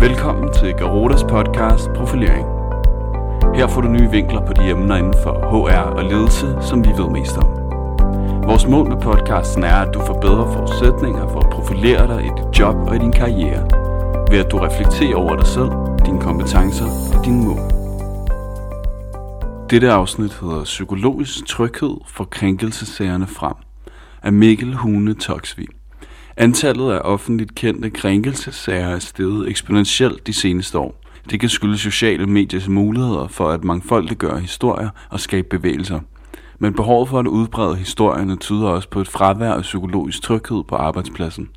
Velkommen til Garotas podcast Profilering. Her får du nye vinkler på de emner inden for HR og ledelse, som vi ved mest om. Vores mål med podcasten er, at du får bedre forudsætninger for at profilere dig i dit job og i din karriere, ved at du reflekterer over dig selv, dine kompetencer og dine mål. Dette afsnit hedder Psykologisk tryghed for krænkelsesagerne frem af Mikkel Hune Toksvig. Antallet af offentligt kendte krænkelsesager er steget eksponentielt de seneste år. Det kan skyldes sociale mediers muligheder for at mangfoldiggøre historier og skabe bevægelser. Men behovet for at udbrede historierne tyder også på et fravær af psykologisk tryghed på arbejdspladsen.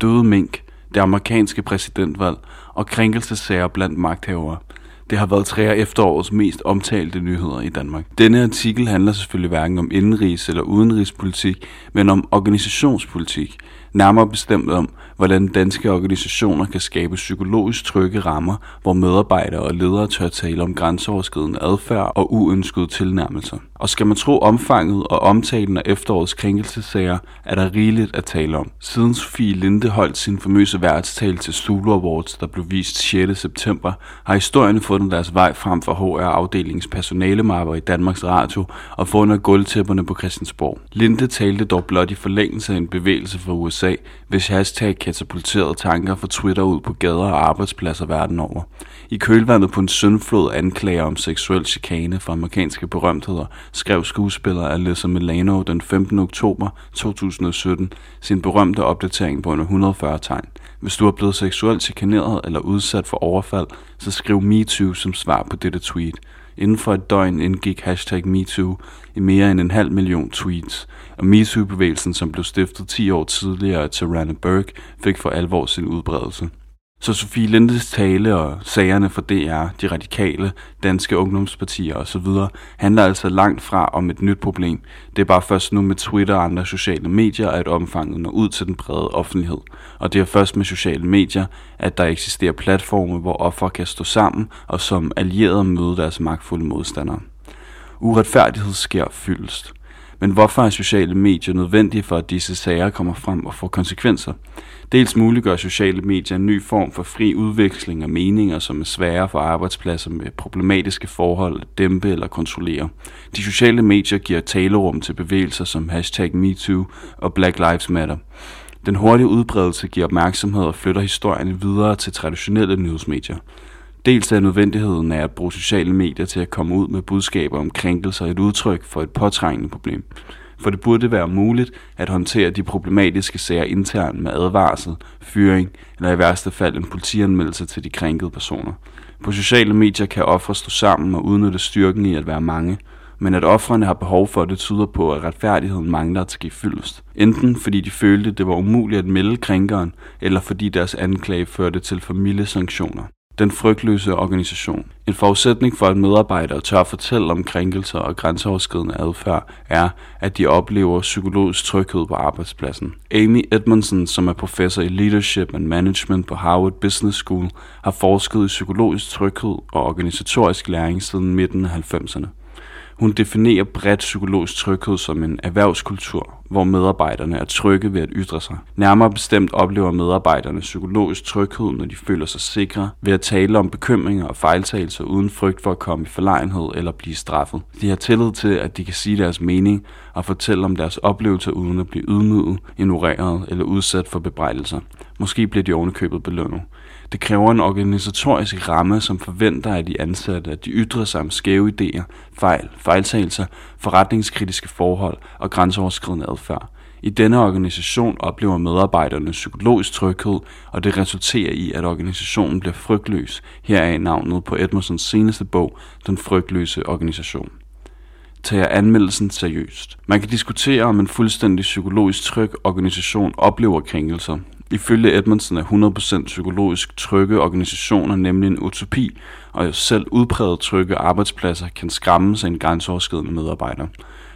Døde mink, det amerikanske præsidentvalg og krænkelsesager blandt magthavere – det har været tre af efterårets mest omtalte nyheder i Danmark. Denne artikel handler selvfølgelig hverken om indenrigs- eller udenrigspolitik, men om organisationspolitik. Nærmere bestemt om, hvordan danske organisationer kan skabe psykologisk trygge rammer, hvor medarbejdere og ledere tør tale om grænseoverskridende adfærd og uønskede tilnærmelser. Og skal man tro omfanget og omtalen af efterårets krænkelsesager, er der rigeligt at tale om. Siden Sofie Linde holdt sin famøse værtstale til Zulu Awards, der blev vist 6. september, har historierne fundet deres vej frem for HR-afdelingens personalemapper i Danmarks Radio og fundet gulvtæpperne på Christiansborg. Linde talte dog blot i forlængelse af en bevægelse fra USA, hvis hashtag katapulterede tanker fra Twitter ud på gader og arbejdspladser verden over. I kølvandet på en syndflod anklager om seksuel chikane fra amerikanske berømtheder, skrev skuespiller Alyssa Milano den 15. oktober 2017 sin berømte opdatering på under 140 tegn. Hvis du er blevet seksuelt chikaneret eller udsat for overfald, så skriv MeToo som svar på dette tweet. Inden for et døgn indgik hashtag MeToo i mere end en halv million tweets, og MeToo-bevægelsen, som blev stiftet 10 år tidligere af Tarana Burke, fik for alvor sin udbredelse. Så Sofie Lindes tale og sagerne for DR, de radikale, danske ungdomspartier osv. handler altså langt fra om et nyt problem. Det er bare først nu med Twitter og andre sociale medier, at omfanget når ud til den brede offentlighed. Og det er først med sociale medier, at der eksisterer platforme, hvor ofre kan stå sammen og som allierede møde deres magtfulde modstandere. Uretfærdighed sker fyldest. Men hvorfor er sociale medier nødvendige for, at disse sager kommer frem og får konsekvenser? Dels muliggør sociale medier en ny form for fri udveksling af meninger, som er svære for arbejdspladser med problematiske forhold at dæmpe eller kontrollere. De sociale medier giver talerum til bevægelser som hashtag MeToo og Black Lives Matter. Den hurtige udbredelse giver opmærksomhed og flytter historierne videre til traditionelle nyhedsmedier. Dels er nødvendigheden af at bruge sociale medier til at komme ud med budskaber om krænkelser et udtryk for et påtrængende problem. For det burde være muligt at håndtere de problematiske sager internt med advarsel, fyring eller i værste fald en politianmeldelse til de krænkede personer. På sociale medier kan ofre stå sammen og udnytte styrken i at være mange, men at offrene har behov for det tyder på, at retfærdigheden mangler at ske fyldest. Enten fordi de følte, det var umuligt at melde krænkeren, eller fordi deres anklage førte til familiesanktioner den frygtløse organisation. En forudsætning for, at medarbejdere tør fortælle om krænkelser og grænseoverskridende adfærd, er, at de oplever psykologisk tryghed på arbejdspladsen. Amy Edmondson, som er professor i Leadership and Management på Harvard Business School, har forsket i psykologisk tryghed og organisatorisk læring siden midten af 90'erne. Hun definerer bredt psykologisk tryghed som en erhvervskultur, hvor medarbejderne er trygge ved at ytre sig. Nærmere bestemt oplever medarbejderne psykologisk tryghed, når de føler sig sikre ved at tale om bekymringer og fejltagelser uden frygt for at komme i forlegenhed eller blive straffet. De har tillid til, at de kan sige deres mening og fortælle om deres oplevelser uden at blive ydmyget, ignoreret eller udsat for bebrejdelser. Måske bliver de ovenikøbet belønnet. Det kræver en organisatorisk ramme, som forventer af de ansatte, at de ytrer sig om skæve idéer, fejl, fejltagelser, forretningskritiske forhold og grænseoverskridende adfærd. I denne organisation oplever medarbejderne psykologisk tryghed, og det resulterer i, at organisationen bliver frygtløs. Her er navnet på Edmondsons seneste bog, Den frygtløse organisation tager anmeldelsen seriøst. Man kan diskutere, om en fuldstændig psykologisk tryg organisation oplever krænkelser. Ifølge Edmondson er 100% psykologisk trygge organisationer nemlig en utopi, og selv udpræget trygge arbejdspladser kan skræmmes sig en grænseoverskridende medarbejder.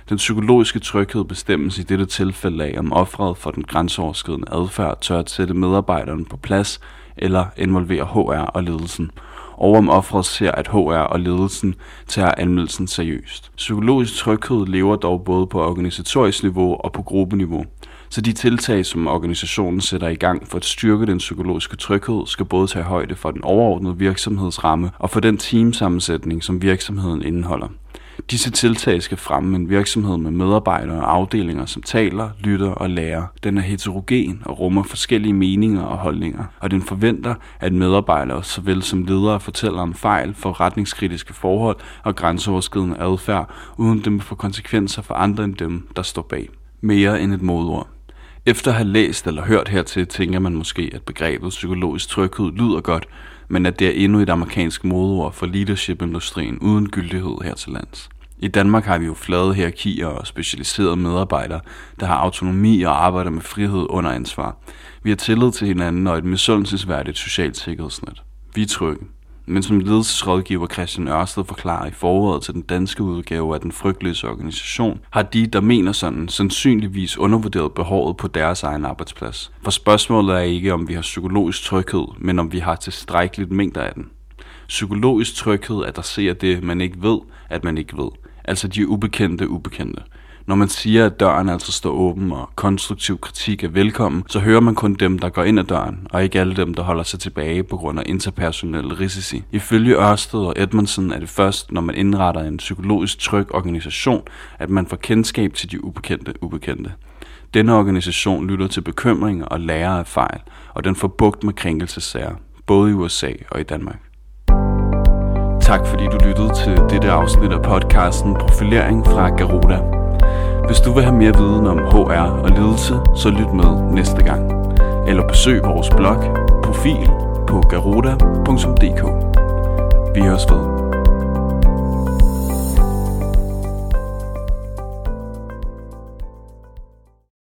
Den psykologiske tryghed bestemmes i dette tilfælde af, om offret for den grænseoverskridende adfærd tør at sætte medarbejderen på plads eller involvere HR og ledelsen, og om offret ser, at HR og ledelsen tager anmeldelsen seriøst. Psykologisk tryghed lever dog både på organisatorisk niveau og på gruppeniveau. Så de tiltag, som organisationen sætter i gang for at styrke den psykologiske tryghed, skal både tage højde for den overordnede virksomhedsramme og for den teamsammensætning, som virksomheden indeholder. Disse tiltag skal fremme en virksomhed med medarbejdere og afdelinger, som taler, lytter og lærer. Den er heterogen og rummer forskellige meninger og holdninger, og den forventer, at medarbejdere såvel som ledere fortæller om fejl, forretningskritiske forhold og grænseoverskridende adfærd, uden dem får konsekvenser for andre end dem, der står bag. Mere end et modord. Efter at have læst eller hørt hertil, tænker man måske, at begrebet psykologisk tryghed lyder godt, men at det er endnu et amerikansk modord for leadership-industrien uden gyldighed her til lands. I Danmark har vi jo flade hierarkier og specialiserede medarbejdere, der har autonomi og arbejder med frihed under ansvar. Vi har tillid til hinanden og et misundelsesværdigt socialt sikkerhedsnet. Vi er trygge. Men som ledelsesrådgiver Christian Ørsted forklarer i forordet til den danske udgave af den frygtløse organisation, har de, der mener sådan, sandsynligvis undervurderet behovet på deres egen arbejdsplads. For spørgsmålet er ikke, om vi har psykologisk tryghed, men om vi har tilstrækkeligt mængder af den. Psykologisk tryghed adresserer det, man ikke ved, at man ikke ved. Altså de ubekendte ubekendte. Når man siger, at døren altså står åben og konstruktiv kritik er velkommen, så hører man kun dem, der går ind ad døren, og ikke alle dem, der holder sig tilbage på grund af interpersonelle risici. Ifølge Ørsted og Edmondson er det først, når man indretter en psykologisk tryg organisation, at man får kendskab til de ubekendte ubekendte. Denne organisation lytter til bekymringer og lærer af fejl, og den får bugt med krænkelsesager, både i USA og i Danmark. Tak fordi du lyttede til dette afsnit af podcasten Profilering fra Garuda. Hvis du vil have mere viden om HR og ledelse, så lyt med næste gang. Eller besøg vores blog, profil på garuda.dk. Vi høres ved.